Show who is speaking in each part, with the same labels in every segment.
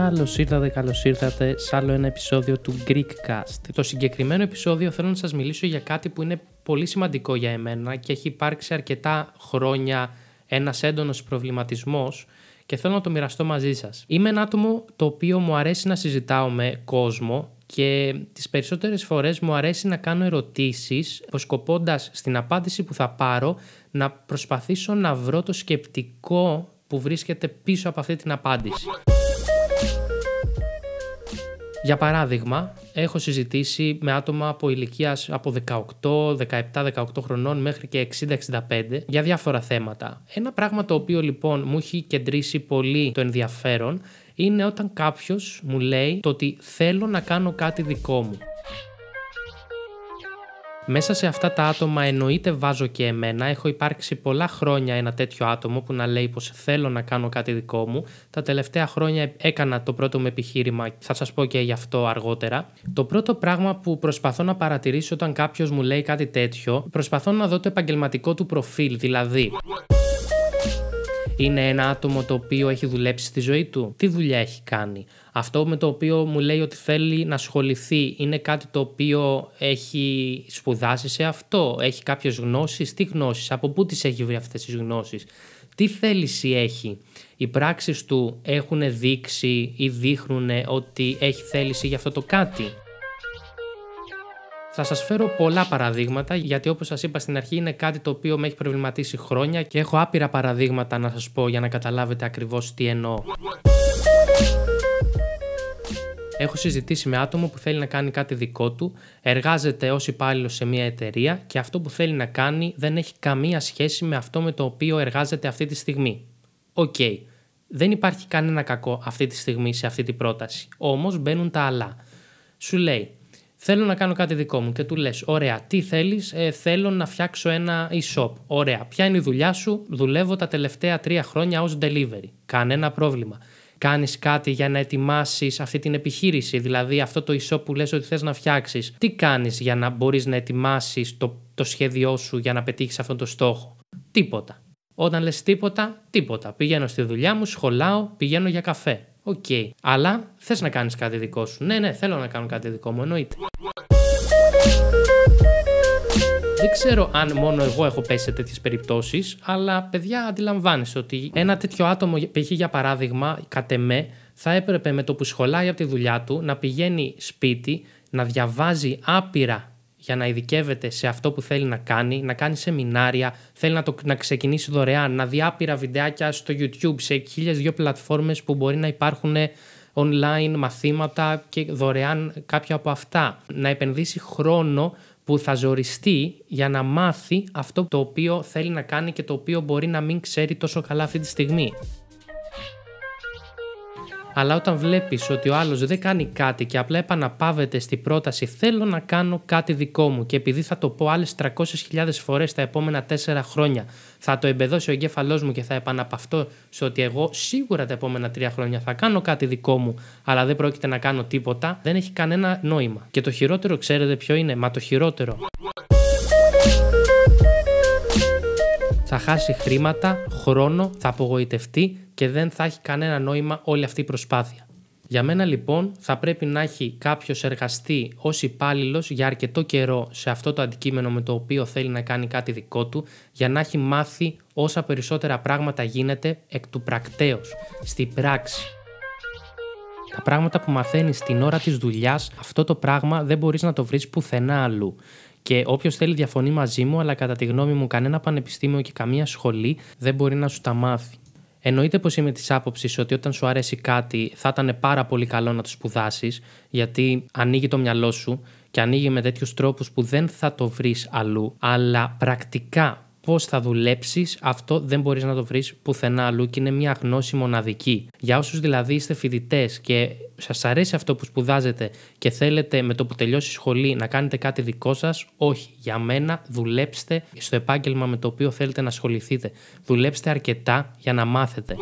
Speaker 1: Καλώς ήρθατε, καλώς ήρθατε σε άλλο ένα επεισόδιο του Greekcast. Το συγκεκριμένο επεισόδιο θέλω να σας μιλήσω για κάτι που είναι πολύ σημαντικό για εμένα και έχει υπάρξει αρκετά χρόνια ένας έντονος προβληματισμός και θέλω να το μοιραστώ μαζί σας. Είμαι ένα άτομο το οποίο μου αρέσει να συζητάω με κόσμο και τις περισσότερες φορές μου αρέσει να κάνω ερωτήσεις προσκοπώντας στην απάντηση που θα πάρω να προσπαθήσω να βρω το σκεπτικό που βρίσκεται πίσω από αυτή την απάντηση. Για παράδειγμα, έχω συζητήσει με άτομα από ηλικία από 18, 17, 18 χρονών μέχρι και 60-65 για διάφορα θέματα. Ένα πράγμα το οποίο λοιπόν μου έχει κεντρήσει πολύ το ενδιαφέρον είναι όταν κάποιος μου λέει το ότι θέλω να κάνω κάτι δικό μου. Μέσα σε αυτά τα άτομα εννοείται βάζω και εμένα. Έχω υπάρξει πολλά χρόνια ένα τέτοιο άτομο που να λέει πως θέλω να κάνω κάτι δικό μου. Τα τελευταία χρόνια έκανα το πρώτο μου επιχείρημα, θα σας πω και γι' αυτό αργότερα. Το πρώτο πράγμα που προσπαθώ να παρατηρήσω όταν κάποιος μου λέει κάτι τέτοιο, προσπαθώ να δω το επαγγελματικό του προφίλ, δηλαδή είναι ένα άτομο το οποίο έχει δουλέψει στη ζωή του. Τι δουλειά έχει κάνει; Αυτό με το οποίο μου λέει ότι θέλει να ασχοληθεί είναι κάτι το οποίο έχει σπουδάσει σε αυτό; Έχει κάποιες γνώσεις; Τι γνώσεις, από πού τις έχει βρει αυτές τις γνώσεις; Τι θέληση έχει; Οι πράξεις του έχουν δείξει ή δείχνουν ότι έχει θέληση για αυτό το κάτι; Θα σας φέρω πολλά παραδείγματα, γιατί όπως σας είπα στην αρχή, είναι κάτι το οποίο με έχει προβληματίσει χρόνια και έχω άπειρα παραδείγματα να σας πω για να καταλάβετε ακριβώς τι εννοώ. Έχω συζητήσει με άτομο που θέλει να κάνει κάτι δικό του, εργάζεται ως υπάλληλος σε μια εταιρεία και αυτό που θέλει να κάνει δεν έχει καμία σχέση με αυτό με το οποίο εργάζεται αυτή τη στιγμή. Οκ. Δεν υπάρχει κανένα κακό αυτή τη στιγμή σε αυτή την πρόταση. Όμως μπαίνουν τα αλλά. Σου λέει, Θέλω να κάνω κάτι δικό μου και του λες, ωραία, τι θέλεις, ε, θέλω να φτιάξω ένα e-shop. Ωραία, ποια είναι η δουλειά σου, δουλεύω τα τελευταία τρία χρόνια ως delivery. Κανένα πρόβλημα. Κάνεις κάτι για να ετοιμάσεις αυτή την επιχείρηση, δηλαδή αυτό το e-shop που λες ότι θες να φτιάξεις. Τι κάνεις για να μπορείς να ετοιμάσεις το, το σχέδιό σου για να πετύχεις αυτόν τον στόχο; Τίποτα. Όταν λες τίποτα, τίποτα. Πηγαίνω στη δουλειά μου, σχολάω, πηγαίνω για καφέ. Okay. Αλλά θες να κάνεις κάτι δικό σου. Ναι, ναι, θέλω να κάνω κάτι δικό μου, εννοείται. Δεν ξέρω αν μόνο εγώ έχω πέσει σε τέτοιες περιπτώσεις, αλλά παιδιά αντιλαμβάνεσαι ότι ένα τέτοιο άτομο, π.χ. για παράδειγμα, κατ' εμέ, θα έπρεπε με το που σχολάει από τη δουλειά του να πηγαίνει σπίτι, να διαβάζει άπειρα για να ειδικεύεται σε αυτό που θέλει να κάνει, να κάνει σεμινάρια, θέλει να, το, να ξεκινήσει δωρεάν, να δει άπειρα βιντεάκια στο YouTube, σε χίλιες δυο πλατφόρμες που μπορεί να υπάρχουν online μαθήματα και δωρεάν κάποια από αυτά. Να επενδύσει χρόνο που θα ζοριστεί για να μάθει αυτό το οποίο θέλει να κάνει και το οποίο μπορεί να μην ξέρει τόσο καλά αυτή τη στιγμή. Αλλά όταν βλέπεις ότι ο άλλος δεν κάνει κάτι και απλά επαναπάβεται στην πρόταση θέλω να κάνω κάτι δικό μου και επειδή θα το πω άλλες 300.000 φορές τα επόμενα 4 χρόνια θα το εμπεδώσει ο εγκέφαλός μου και θα επαναπαυτώ σε ότι εγώ σίγουρα τα επόμενα 3 χρόνια θα κάνω κάτι δικό μου αλλά δεν πρόκειται να κάνω τίποτα δεν έχει κανένα νόημα. Και το χειρότερο ξέρετε ποιο είναι, μα το χειρότερο θα χάσει χρήματα, χρόνο, θα απογοητευτεί και δεν θα έχει κανένα νόημα όλη αυτή η προσπάθεια. Για μένα λοιπόν θα πρέπει να έχει κάποιος εργαστεί ως υπάλληλος για αρκετό καιρό σε αυτό το αντικείμενο με το οποίο θέλει να κάνει κάτι δικό του για να έχει μάθει όσα περισσότερα πράγματα γίνεται εκ του πρακτέως, στην πράξη. Τα πράγματα που μαθαίνεις την ώρα της δουλειάς, αυτό το πράγμα δεν μπορείς να το βρεις πουθενά αλλού. Και όποιος θέλει διαφωνεί μαζί μου, αλλά κατά τη γνώμη μου, κανένα πανεπιστήμιο και καμία σχολή δεν μπορεί να σου τα μάθει. Εννοείται πως είμαι της άποψης ότι όταν σου αρέσει κάτι, θα ήταν πάρα πολύ καλό να το σπουδάσεις, γιατί ανοίγει το μυαλό σου και ανοίγει με τέτοιους τρόπους που δεν θα το βρεις αλλού, αλλά πρακτικά πώς θα δουλέψεις, αυτό δεν μπορείς να το βρεις πουθενά αλλού και είναι μια γνώση μοναδική. Για όσους δηλαδή είστε φοιτητές και σας αρέσει αυτό που σπουδάζετε και θέλετε με το που τελειώσει η σχολή να κάνετε κάτι δικό σας, όχι. Για μένα δουλέψτε στο επάγγελμα με το οποίο θέλετε να ασχοληθείτε. Δουλέψτε αρκετά για να μάθετε.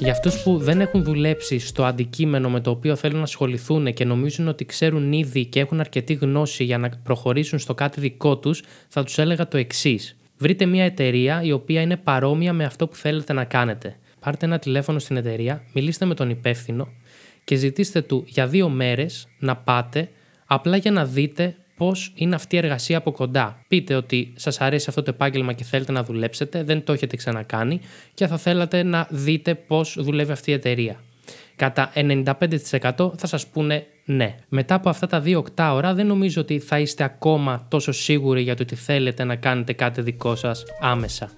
Speaker 1: Για αυτούς που δεν έχουν δουλέψει στο αντικείμενο με το οποίο θέλουν να ασχοληθούν και νομίζουν ότι ξέρουν ήδη και έχουν αρκετή γνώση για να προχωρήσουν στο κάτι δικό τους, θα τους έλεγα το εξής. Βρείτε μια εταιρεία η οποία είναι παρόμοια με αυτό που θέλετε να κάνετε. πάρτε ένα τηλέφωνο στην εταιρεία, μιλήστε με τον υπεύθυνο και ζητήστε του για δύο μέρες να πάτε απλά για να δείτε πώς είναι αυτή η εργασία από κοντά. Πείτε ότι σας αρέσει αυτό το επάγγελμα και θέλετε να δουλέψετε, δεν το έχετε ξανακάνει και θα θέλατε να δείτε πώς δουλεύει αυτή η εταιρεία. Κατά 95% θα σας πούνε ναι. Μετά από αυτά τα δύο οκτάωρα δεν νομίζω ότι θα είστε ακόμα τόσο σίγουροι για το ότι θέλετε να κάνετε κάτι δικό σας άμεσα.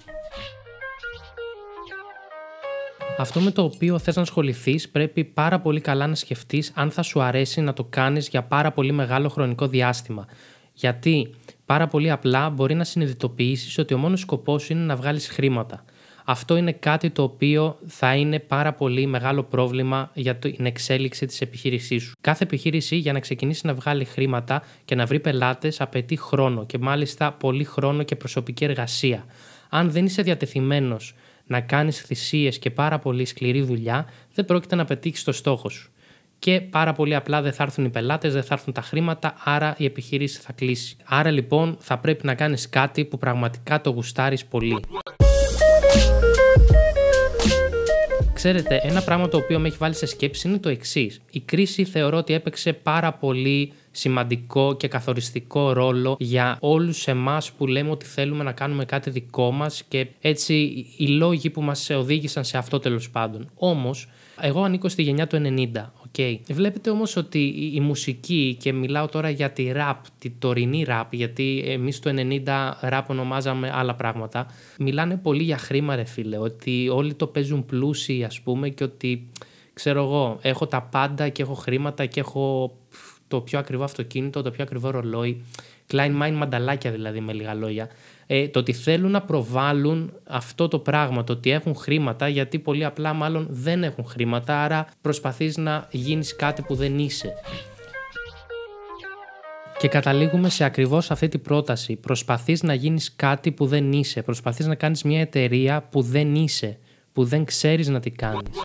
Speaker 1: Αυτό με το οποίο θες να ασχοληθείς πρέπει πάρα πολύ καλά να σκεφτείς αν θα σου αρέσει να το κάνεις για πάρα πολύ μεγάλο χρονικό διάστημα. Γιατί πάρα πολύ απλά μπορεί να συνειδητοποιήσεις ότι ο μόνος σκοπός είναι να βγάλεις χρήματα. Αυτό είναι κάτι το οποίο θα είναι πάρα πολύ μεγάλο πρόβλημα για την εξέλιξη της επιχείρησής σου. Κάθε επιχείρηση για να ξεκινήσει να βγάλει χρήματα και να βρει πελάτες απαιτεί χρόνο και μάλιστα πολύ χρόνο και προσωπική εργασία. Αν δεν είσαι διατεθειμένος να κάνεις θυσίες και πάρα πολύ σκληρή δουλειά, δεν πρόκειται να πετύχεις το στόχο σου. Και πάρα πολύ απλά δεν θα έρθουν οι πελάτες, δεν θα έρθουν τα χρήματα, άρα η επιχείρηση θα κλείσει. Άρα λοιπόν θα πρέπει να κάνεις κάτι που πραγματικά το γουστάρεις πολύ. Ξέρετε, ένα πράγμα το οποίο με έχει βάλει σε σκέψη είναι το εξής. Η κρίση θεωρώ ότι έπαιξε πάρα πολύ σημαντικό και καθοριστικό ρόλο για όλους εμάς που λέμε ότι θέλουμε να κάνουμε κάτι δικό μας και έτσι οι λόγοι που μας οδήγησαν σε αυτό τέλος πάντων. Όμως, εγώ ανήκω στη γενιά του 90, Okay. Βλέπετε όμως ότι η, μουσική και μιλάω τώρα για τη rap, τη τωρινή rap, γιατί εμείς το 90 rap ονομάζαμε άλλα πράγματα, μιλάνε πολύ για χρήμα ρε φίλε, ότι όλοι το παίζουν πλούσιοι ας πούμε και ότι ξέρω εγώ, έχω τα πάντα και έχω χρήματα και έχω το πιο ακριβό αυτοκίνητο, το πιο ακριβό ρολόι. Klein mind μανταλάκια δηλαδή με λίγα λόγια. Ε, το ότι θέλουν να προβάλλουν αυτό το πράγμα, το ότι έχουν χρήματα, γιατί πολύ απλά μάλλον δεν έχουν χρήματα, άρα προσπαθείς να γίνεις κάτι που δεν είσαι. Και καταλήγουμε σε ακριβώς αυτή την πρόταση. Προσπαθείς να γίνεις κάτι που δεν είσαι. Προσπαθείς να κάνεις μια εταιρεία που δεν είσαι. Που δεν ξέρεις να την κάνεις.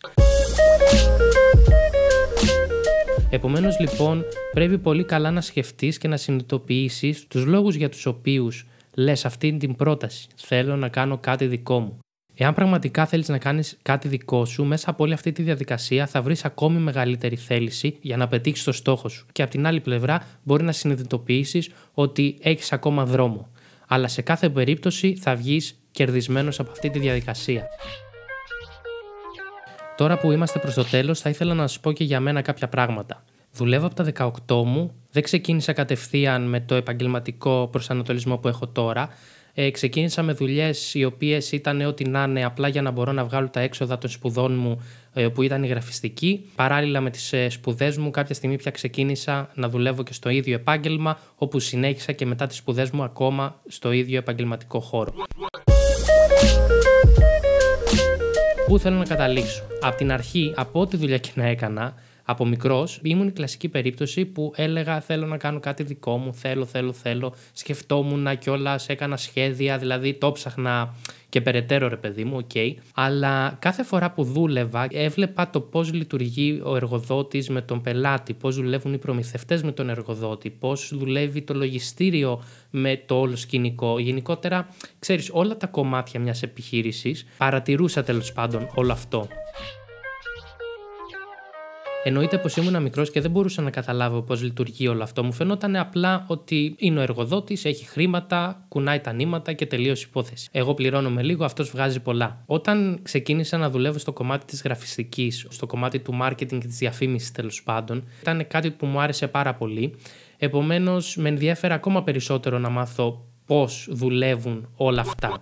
Speaker 1: Επομένως λοιπόν πρέπει πολύ καλά να σκεφτείς και να συνειδητοποιήσεις τους λόγους για τους οποίους λες αυτή την πρόταση. Θέλω να κάνω κάτι δικό μου. Εάν πραγματικά θέλεις να κάνεις κάτι δικό σου, μέσα από όλη αυτή τη διαδικασία θα βρεις ακόμη μεγαλύτερη θέληση για να πετύχεις το στόχο σου. Και από την άλλη πλευρά, μπορεί να συνειδητοποιήσεις ότι έχεις ακόμα δρόμο. Αλλά σε κάθε περίπτωση θα βγεις κερδισμένος από αυτή τη διαδικασία. Τώρα που είμαστε προς το τέλος, θα ήθελα να σας πω και για μένα κάποια πράγματα. Δουλεύω από τα 18 μου, δεν ξεκίνησα κατευθείαν με το επαγγελματικό προσανατολισμό που έχω τώρα. Ε, ξεκίνησα με δουλειές οι οποίες ήταν ό,τι να είναι απλά για να μπορώ να βγάλω τα έξοδα των σπουδών μου ε, που ήταν η γραφιστική. Παράλληλα με τις ε, σπουδές μου, κάποια στιγμή πια ξεκίνησα να δουλεύω και στο ίδιο επάγγελμα, όπου συνέχισα και μετά τις σπουδές μου ακόμα στο ίδιο επαγγελματικό χώρο. Πού θέλω να καταλήξω. Από την αρχή, από ό,τι δουλειά και να έκανα, από μικρός, ήμουν η κλασική περίπτωση που έλεγα θέλω να κάνω κάτι δικό μου, θέλω, θέλω, θέλω. Σκεφτόμουν κιόλας, έκανα σχέδια, δηλαδή το 'ψαχνα και περαιτέρω ρε παιδί μου, okay. Αλλά κάθε φορά που δούλευα, έβλεπα το πώς λειτουργεί ο εργοδότης με τον πελάτη, πώς δουλεύουν οι προμηθευτές με τον εργοδότη, πώς δουλεύει το λογιστήριο με το όλο σκηνικό. Γενικότερα, ξέρεις, όλα τα κομμάτια μιας επιχείρησης παρατηρούσα τέλος πάντων όλο αυτό. Εννοείται πως ήμουν μικρός και δεν μπορούσα να καταλάβω πώς λειτουργεί όλο αυτό. Μου φαινόταν απλά ότι είναι ο εργοδότης, έχει χρήματα, κουνάει τα νήματα και τελείωσε υπόθεση. Εγώ πληρώνω λίγο, αυτός βγάζει πολλά. Όταν ξεκίνησα να δουλεύω στο κομμάτι της γραφιστικής, στο κομμάτι του marketing και της διαφήμισης τέλος πάντων, ήταν κάτι που μου άρεσε πάρα πολύ. Επομένως, με ενδιαφέρει ακόμα περισσότερο να μάθω πώς δουλεύουν όλα αυτά.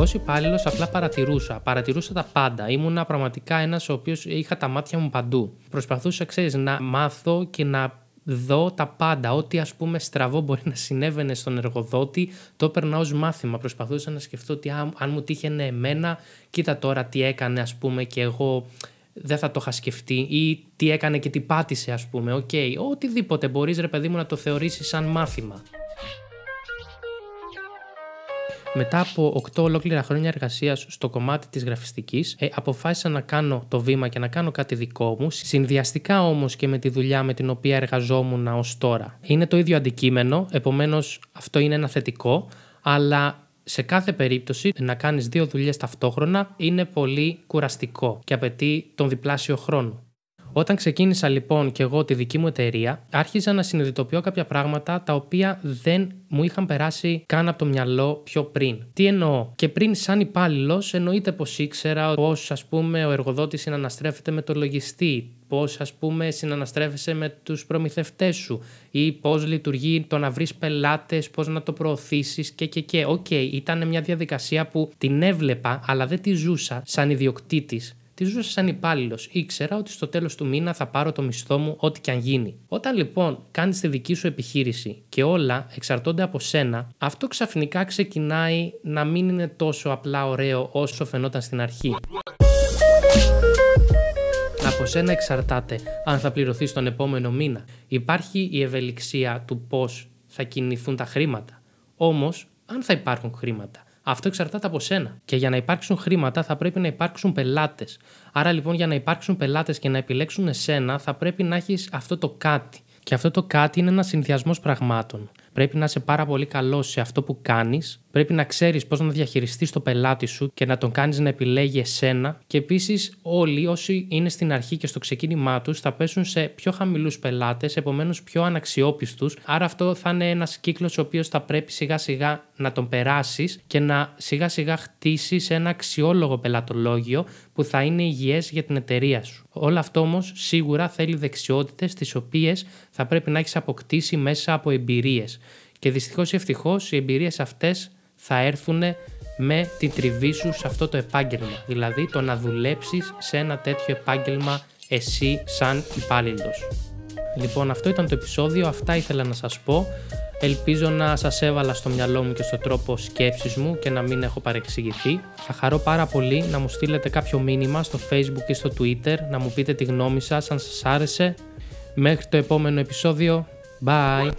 Speaker 1: Ω υπάλληλος απλά παρατηρούσα. Παρατηρούσα τα πάντα. Ήμουνα πραγματικά ένας ο οποίος είχα τα μάτια μου παντού. Προσπαθούσα, ξέρεις, να μάθω και να δω τα πάντα. Ό,τι ας πούμε στραβό μπορεί να συνέβαινε στον εργοδότη, το έπαιρνα ως μάθημα. Προσπαθούσα να σκεφτώ ότι αν, αν μου τύχαινε εμένα, κοίτα τώρα τι έκανε, ας πούμε, και εγώ δεν θα το είχα σκεφτεί ή τι έκανε και τι πάτησε, ας πούμε. Okay. οτιδήποτε μπορείς, ρε παιδί μου, να το θεωρήσεις σαν μάθημα. Μετά από 8 ολόκληρα χρόνια εργασίας στο κομμάτι της γραφιστικής, ε, αποφάσισα να κάνω το βήμα και να κάνω κάτι δικό μου, συνδυαστικά όμως και με τη δουλειά με την οποία εργαζόμουν ως τώρα. Είναι το ίδιο αντικείμενο, επομένως αυτό είναι ένα θετικό, αλλά σε κάθε περίπτωση να κάνεις δύο δουλειές ταυτόχρονα είναι πολύ κουραστικό και απαιτεί τον διπλάσιο χρόνο. Όταν ξεκίνησα λοιπόν και εγώ τη δική μου εταιρεία, άρχιζα να συνειδητοποιώ κάποια πράγματα τα οποία δεν μου είχαν περάσει καν από το μυαλό πιο πριν. Τι εννοώ, και πριν σαν υπάλληλος, εννοείται πως ήξερα πώς, ας πούμε, ο εργοδότης συναναστρέφεται με το λογιστή, πώς, ας πούμε, συναναστρέφεσαι με τους προμηθευτές σου ή πώς λειτουργεί το να βρεις πελάτες, πώς να το προωθήσεις και και και. OK, okay, ήταν μια διαδικασία που την έβλεπα, αλλά δεν τη ζούσα σαν ιδιοκτήτης τη ζούσα σαν υπάλληλος. Ήξερα ότι στο τέλος του μήνα θα πάρω το μισθό μου, ό,τι και αν γίνει. Όταν λοιπόν κάνεις τη δική σου επιχείρηση και όλα εξαρτώνται από σένα, αυτό ξαφνικά ξεκινάει να μην είναι τόσο απλά ωραίο όσο φαινόταν στην αρχή. Από σένα εξαρτάται αν θα πληρωθείς τον επόμενο μήνα. Υπάρχει η ευελιξία του πώς θα κινηθούν τα χρήματα. Όμως, αν θα υπάρχουν χρήματα. Αυτό εξαρτάται από σένα. Και για να υπάρξουν χρήματα θα πρέπει να υπάρξουν πελάτες. Άρα λοιπόν για να υπάρξουν πελάτες και να επιλέξουν εσένα θα πρέπει να έχεις αυτό το κάτι. Και αυτό το κάτι είναι ένας συνδυασμός πραγμάτων. Πρέπει να είσαι πάρα πολύ καλός σε αυτό που κάνεις. Πρέπει να ξέρεις πώς να διαχειριστείς το πελάτη σου και να τον κάνεις να επιλέγει εσένα. Και επίσης, όλοι όσοι είναι στην αρχή και στο ξεκίνημά τους θα πέσουν σε πιο χαμηλούς πελάτες, επομένως πιο αναξιόπιστους. Άρα, αυτό θα είναι ένας κύκλος ο οποίος θα πρέπει σιγά σιγά να τον περάσεις και να σιγά σιγά χτίσεις ένα αξιόλογο πελατολόγιο που θα είναι υγιές για την εταιρεία σου. Όλο αυτό όμως σίγουρα θέλει δεξιότητες τις οποίες θα πρέπει να έχεις αποκτήσει μέσα από εμπειρίες. Και δυστυχώς ή ευτυχώς οι εμπειρίες αυτές θα έρθουν με την τριβή σου σε αυτό το επάγγελμα. Δηλαδή το να δουλέψεις σε ένα τέτοιο επάγγελμα εσύ σαν υπάλληλος. Λοιπόν, αυτό ήταν το επεισόδιο. Αυτά ήθελα να σας πω. Ελπίζω να σας έβαλα στο μυαλό μου και στο τρόπο σκέψης μου και να μην έχω παρεξηγηθεί. Θα χαρώ πάρα πολύ να μου στείλετε κάποιο μήνυμα στο facebook ή στο twitter, να μου πείτε τη γνώμη σας αν σας άρεσε. Μέχρι το επόμενο επεισόδιο. Bye!